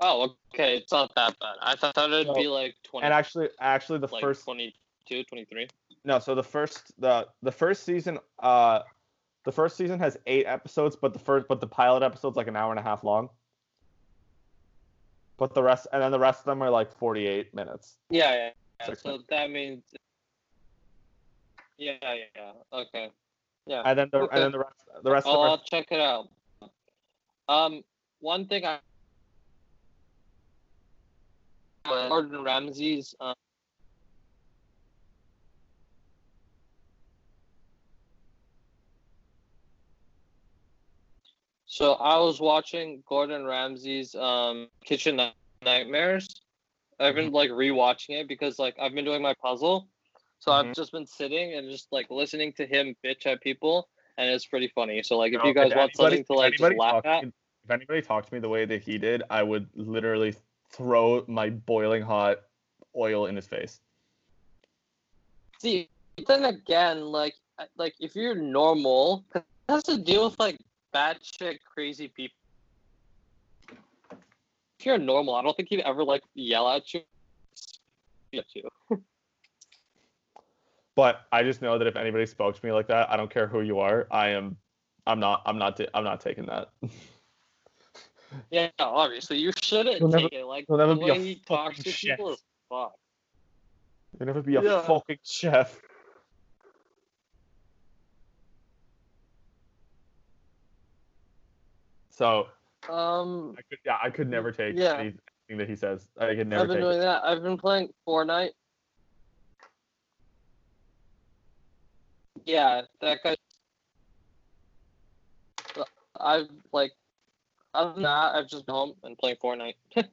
Oh, okay, it's not that bad. I thought it'd No. be like 20 And actually, actually the like first 22, 23. no, so the first the the first season uh the first season has eight episodes, but the first but the pilot episode's like an hour and a half long. But the rest and then the rest of them are like 48 minutes. Yeah, yeah. yeah. So that means Yeah, yeah, yeah. Okay. Yeah. And then the Okay. and then the rest the rest I'll, of I'll check it out. Um, one thing I Gordon Ramsay's um, So I was watching Gordon Ramsay's um Kitchen Nightmares. I've been like rewatching it because like I've been doing my puzzle. So Mhm. I've just been sitting and just like listening to him bitch at people and it's pretty funny. So like if No, you guys if want anybody- something to like just laugh talked at, if anybody talked to me the way that he did, I would literally throw my boiling hot oil in his face. See, then again, like, like if you're normal, it has to deal with like batshit crazy people. If you're normal, I don't think he'd ever like yell at you. At you. But I just know that if anybody spoke to me like that, I don't care who you are, I am I'm not I'm not I'm not taking that. Yeah, obviously you shouldn't You'll never- take it. Like you'll never the be a way he talks to chef. people is fuck. You'll never be a Yeah. fucking chef. So Um, I could yeah, I could never take Yeah. anything that he says. I could never I've been take doing it. that. I've been playing Fortnite. Yeah, that guy. I've like, other than that, I've just been home and playing Fortnite.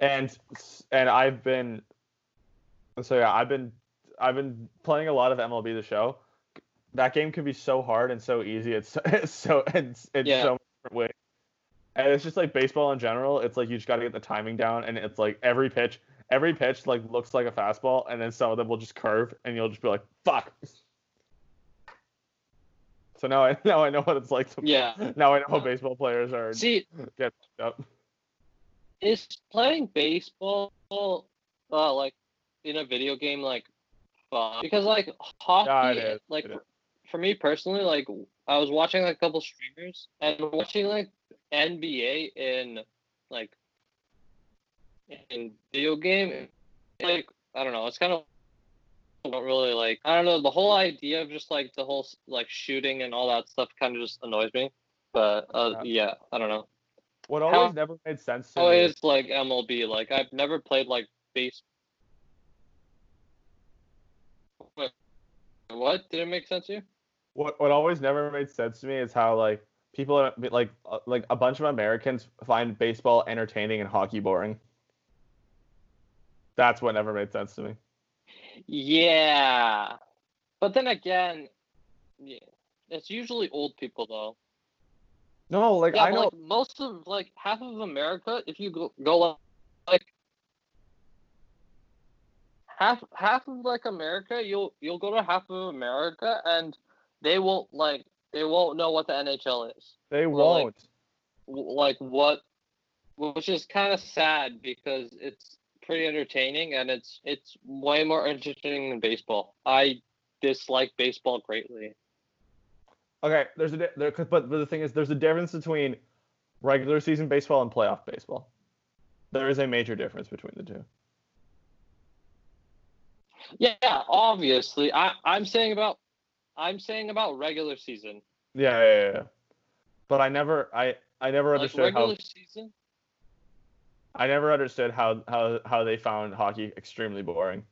and and I've been so yeah I've been I've been playing a lot of MLB the Show. That game can be so hard and so easy. It's, it's so it's it's Yeah. so different ways. And it's just like baseball in general. It's like you just got to get the timing down, and it's like every pitch, every pitch like looks like a fastball, and then some of them will just curve, and you'll just be like, "Fuck." So now I now I know what it's like to yeah. now I know how baseball players are See, get up. is playing baseball uh like in a video game like fun? Because like hockey, Yeah, like. For me personally, like I was watching like a couple streamers and watching like NBA in like in video game, like I don't know, it's kind of don't really like I don't know the whole idea of just like the whole like shooting and all that stuff kind of just annoys me. But uh, yeah, I don't know. What How- always never made sense to Oh, me. like MLB. Like I've never played like base. What? Did it make sense to you? What what always never made sense to me is how like people like uh, like a bunch of Americans find baseball entertaining and hockey boring. That's what never made sense to me. Yeah, but then again, yeah, it's usually old people though. No, like Yeah, I know like most of like half of America, if you go go like half half of like America, you'll you'll go to half of America and they won't like they won't know what the NHL is. they won't. w- like what which is kind of sad because it's pretty entertaining and it's it's way more entertaining than baseball i dislike baseball greatly. Okay, there's a there, there, 'cause- but, but the thing is, there's a difference between regular season baseball and playoff baseball. There is a major difference between the two. Yeah, obviously. I I'm saying about I'm saying about regular season. Yeah, yeah, yeah. But I never, I, I never Like understood regular how season. I never understood how how how they found hockey extremely boring.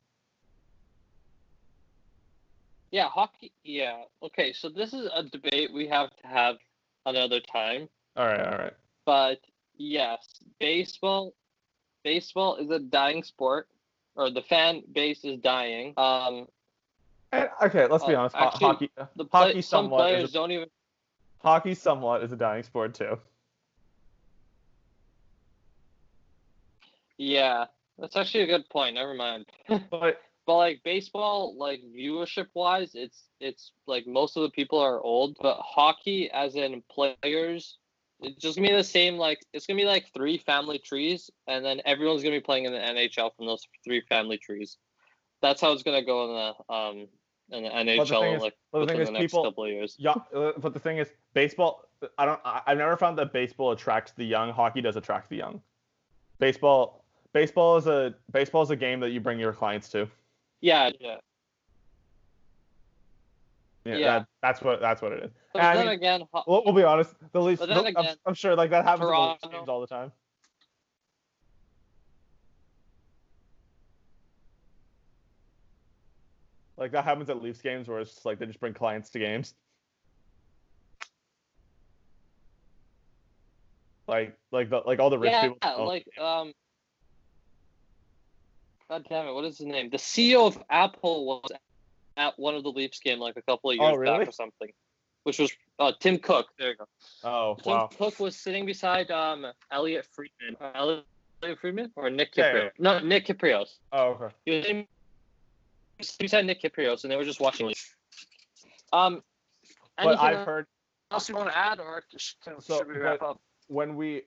Yeah, hockey. Yeah. Okay, so this is a debate we have to have another time. All right, all right. But yes, baseball baseball is a dying sport or the fan base is dying. Um And, okay, let's be Uh, honest. ho- actually, hockey, the play, hockey some somewhat players is a, don't even hockey somewhat is a dying sport too. Yeah, that's actually a good point. Never mind. But But like baseball, like viewership wise, it's it's like most of the people are old. But hockey, as in players, it's just gonna be the same. Like it's gonna be like three family trees, and then everyone's gonna be playing in the NHL from those three family trees. That's how it's gonna go in the um in the NHL is- like the within is, the next people- couple of years. yeah, uh, but the thing is, baseball. I don't. I, I've never found that baseball attracts the young. Hockey does attract the young. Baseball. Baseball is a baseball is a game that you bring your clients to. Yeah, yeah. Yeah, Yeah. That, that's what that's what it is. But And I then mean, again, ho- We'll, we'll be honest. The least, then I'm, again, I'm sure like that happens the Toronto- all the time. Like that happens at Leafs games where it's just like they just bring clients to games. Like like the like all the rich yeah, people. oh, like um. God damn it! What is his name? The CEO of Apple was at one of the Leafs game like a couple of Oh, years really? back or something, which was uh, Tim Cook. There you go. oh Tim wow. Cook was sitting beside um Elliotte Friedman. Elliotte Friedman or Nick Yeah, Kiprios? No, Nick Kypreos. Oh okay. He was sitting beside Nick Kypreos, and they were just watching. Um. But I've heard else you want to add, or should, So, should we wrap up? when we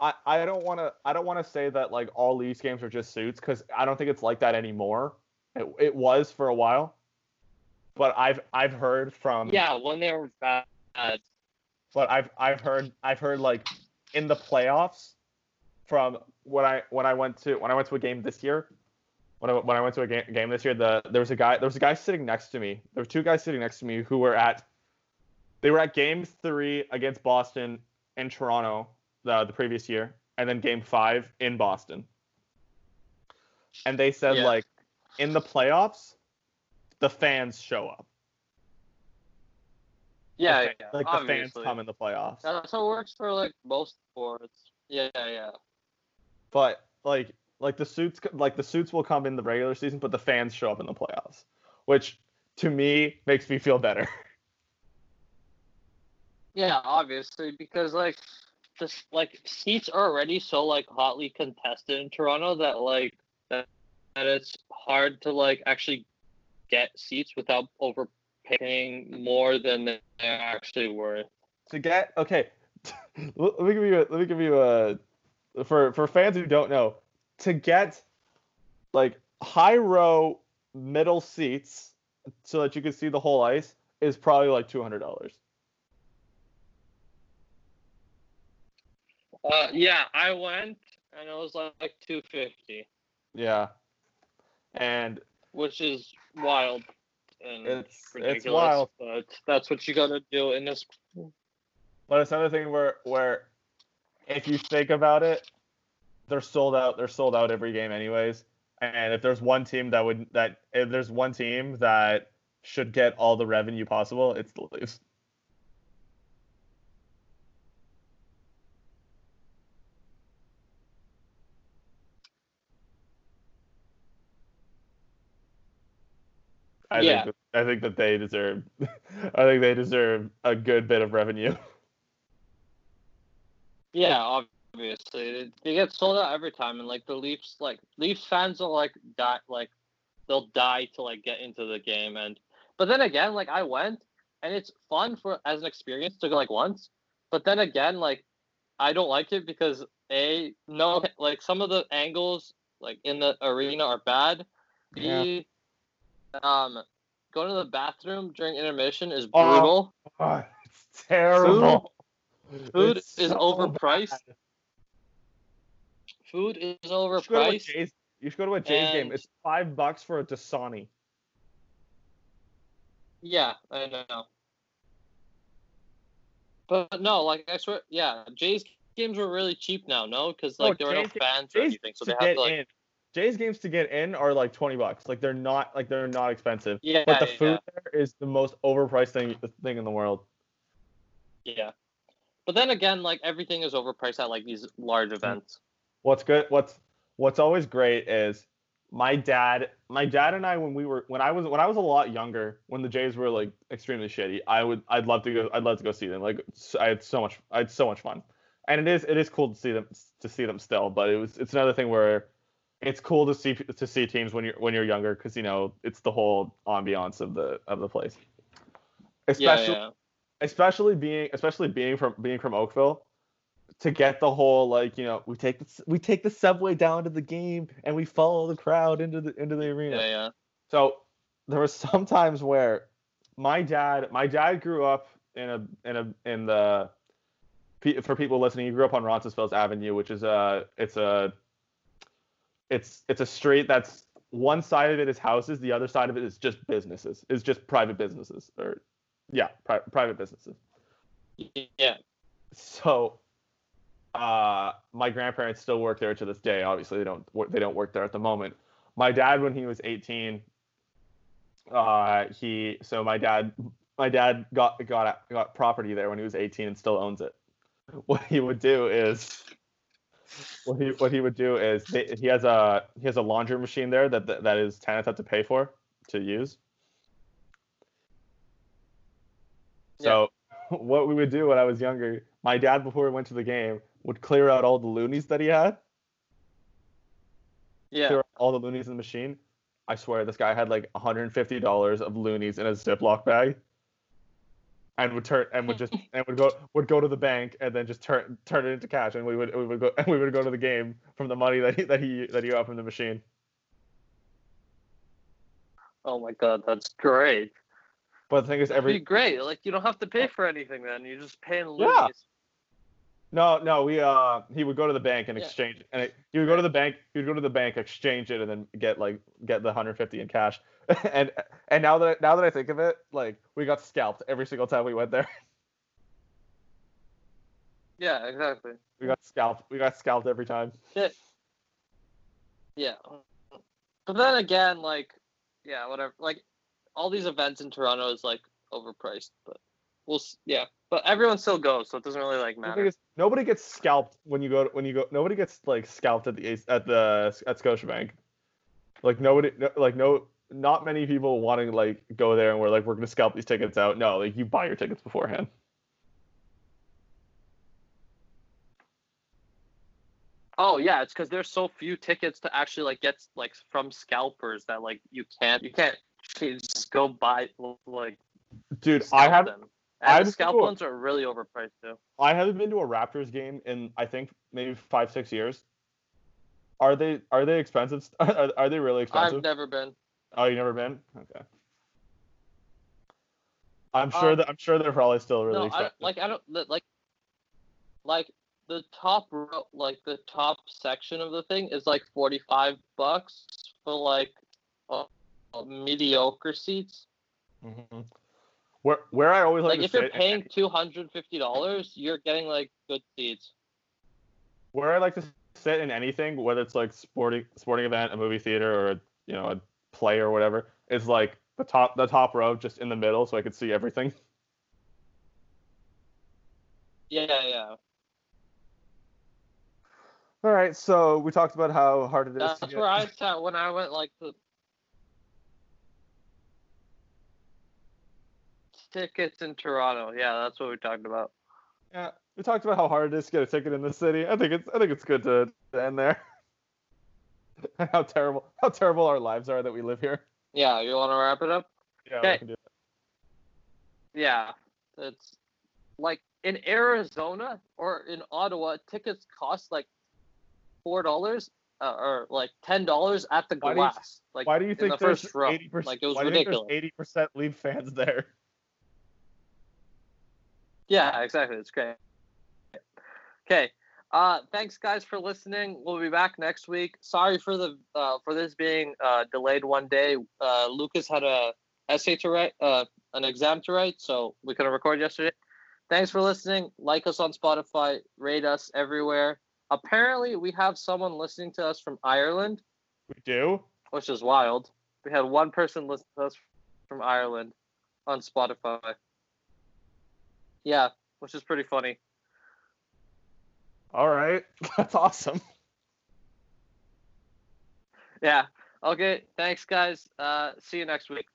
I, I don't want to I don't want to say that like all Leafs games are just suits because I don't think it's like that anymore. It, it was for a while, but I've I've heard from Yeah, when they were bad. but I've I've heard I've heard like in the playoffs from when I when I went to when I went to a game this year when I when I went to a game, game this year the there was a guy there was a guy sitting next to me there were two guys sitting next to me who were at they were at game three against Boston and Toronto the the previous year and then game five in Boston and they said Yeah. like in the playoffs the fans show up Yeah, fa- yeah, like the fans come in the playoffs That's how it works for like most sports. Yeah, yeah. but like like the suits like the suits will come in the regular season but the fans show up in the playoffs which to me makes me feel better Yeah, obviously because like this like seats are already so like hotly contested in Toronto that like that, that it's hard to like actually get seats without overpaying more than they're actually worth. to get okay let me give you a, let me give you a for for fans who don't know to get like high row middle seats so that you can see the whole ice is probably like $200 Uh, yeah, I went and it was like, like two fifty, yeah and which is wild and It's- it's ridiculous. wild. but that's what you gotta do in this. But it's another thing where where if you think about it, they're sold out. They're sold out every game anyways. And if there's one team that would that if there's one team that should get all the revenue possible, it's the Leafs. I Yeah. think that, I think that they deserve I think they deserve a good bit of revenue. Yeah, obviously they, get sold out every time, and like the Leafs, like Leafs fans will like die, like they'll die to like get into the game, and but then again, like I went, and it's fun for as an experience to go like once, but then again, like I don't like it because a no, like some of the angles like in the arena are bad. B, um, going to the bathroom during intermission is Oh, brutal. Oh, it's terrible. Food It's is so overpriced. bad. Food is You should go to a overpriced. You should go to a Jays game. It's five bucks for a Dasani. Yeah, I know. But no, like I swear, yeah, Jays games were really cheap now, no? Because like there were no Jays fans or anything, so they have to like, in. Jays games to get in are like twenty bucks. Like they're not like they're not expensive. yeah, But the yeah, food there is the most overpriced thing thing in the world. yeah. But then again, like everything is overpriced at like these large hmm. events. What's good? What's what's always great is my dad. My dad and I when we were when I was when I was a lot younger when the Jays were like extremely shitty. I would I'd love to go I'd love to go see them. Like I had so much I had so much fun. And it is it is cool to see them to see them still. But it was it's another thing where it's cool to see to see teams when you're when you're younger because you know it's the whole ambiance of the of the place. Especially yeah, yeah. especially being especially being from being from Oakville to get the whole like you know we take the we take the subway down to the game and we follow the crowd into the into the arena. Yeah, yeah. So there was some times where my dad my dad grew up in a in a in the for people listening he grew up on Roncesvalles Avenue which is a it's a it's it's a street that's one side of it is houses the other side of it is just businesses is just private businesses or yeah pri- private businesses Yeah. so uh my grandparents still work there to this day. Obviously they don't work they don't work there at the moment. My dad when he was 18 uh he so my dad my dad got got got property there when he was 18 and still owns it. What he would do is what he what he would do is they, he has a he has a laundry machine there that that, that his tenants have to pay for to use. So what we would do when I was younger, my dad before we went to the game would clear out all the loonies that he had, Yeah. clear out all the loonies in the machine. I swear this guy had like $150 of loonies in his Ziploc bag. And would turn and would just and would go would go to the bank and then just turn turn it into cash and we would we would go and we would go to the game from the money that he that he that he got from the machine. Oh my god, that's great. But the thing is That'd be every great. Like you don't have to pay for anything then. You just pay in loonies. Yeah. No, no, we uh he would go to the bank and Yeah. exchange and it, he would go to the bank, he would go to the bank, exchange it and then get like get the 150 in cash. and and now that now that I think of it, like we got scalped every single time we went there. Yeah, exactly. we got scalped. We got scalped every time. Yeah. But then again, like, yeah, whatever. Like, all these events in Toronto is like overpriced, but we'll yeah. But everyone still goes, so it doesn't really like matter. is, nobody gets scalped when you go to, when you go nobody gets like scalped at the at the at Scotiabank. Like nobody no, like no not many people want to like go there and we're like we're gonna scalp these tickets out. No, like you buy your tickets beforehand. Oh yeah, it's because there's so few tickets to actually like get like from scalpers that like you can't you can't just go buy like Dude, I have them. And the scalp ones are really overpriced too. I haven't been to a Raptors game in I think maybe five six years. Are they are they expensive? Are, are they really expensive? I've never been. Oh, you never been? Okay. I'm sure Um, that I'm sure they're probably still really no, expensive. don't, like I don't like like the top row, like the top section of the thing is like 45 bucks for like uh, mediocre seats. Mhm. Where where I always like, Like to if you're sit, paying $250, you're getting like good seats. where I like to sit in anything, whether it's like sporting sporting event, a movie theater, or a, you know a play or whatever, is like the top the top row, just in the middle, so I could see everything. Yeah, yeah. All right, so we talked about how hard it is. to That's get- where I sat when I went like the tickets in Toronto. Yeah, that's what we talked about. Yeah, we talked about how hard it is to get a ticket in the city. I think it's I think it's good to, to end there. how terrible how terrible our lives are that we live here. Yeah, you want to wrap it up? Yeah, we can do that. Yeah, it's like in Arizona or in Ottawa, tickets cost like four dollars. uh, or like ten dollars at the Why do you- glass. like Why do you think the there's first row. Like it was why do you think ridiculous. eighty percent Leaf fans there? Yeah, exactly. It's great. Okay. Uh, thanks guys for listening. We'll be back next week. Sorry for the uh, for this being uh, delayed one day. Uh, Lucas had a essay to write, uh, an exam to write, so we couldn't record yesterday. Thanks for listening. Like us on Spotify. Rate us everywhere. Apparently, we have someone listening to us from Ireland, We do. which is wild. We had one person listen to us from Ireland on Spotify. Yeah, which is pretty funny. All right, that's awesome. Yeah. Okay. Thanks, guys. Uh, see you next week.